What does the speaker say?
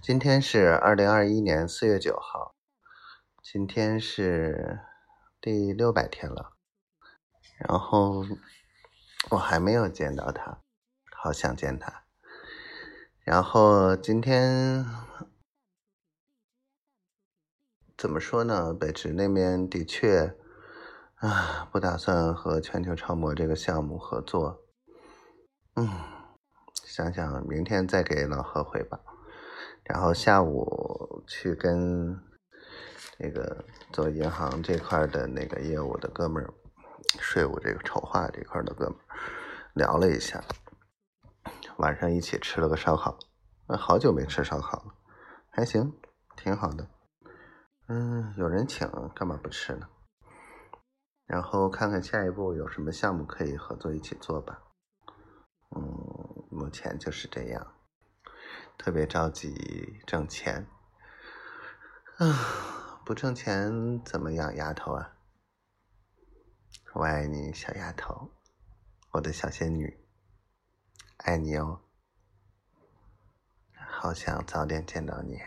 今天是二零二一年四月九号，今天是第六百天了，然后我还没有见到他，好想见他。然后今天怎么说呢？北池那边的确啊，不打算和全球超模这个项目合作。嗯，想想明天再给老何回吧。然后下午去跟那个做银行这块的那个业务的哥们儿，税务这个筹划这块的哥们儿聊了一下，晚上一起吃了个烧烤，好久没吃烧烤了，还行，挺好的。嗯，有人请，干嘛不吃呢？然后看看下一步有什么项目可以合作一起做吧。嗯，目前就是这样。特别着急挣钱，啊，不挣钱怎么养丫头啊？我爱你，小丫头，我的小仙女，爱你哦，好想早点见到你。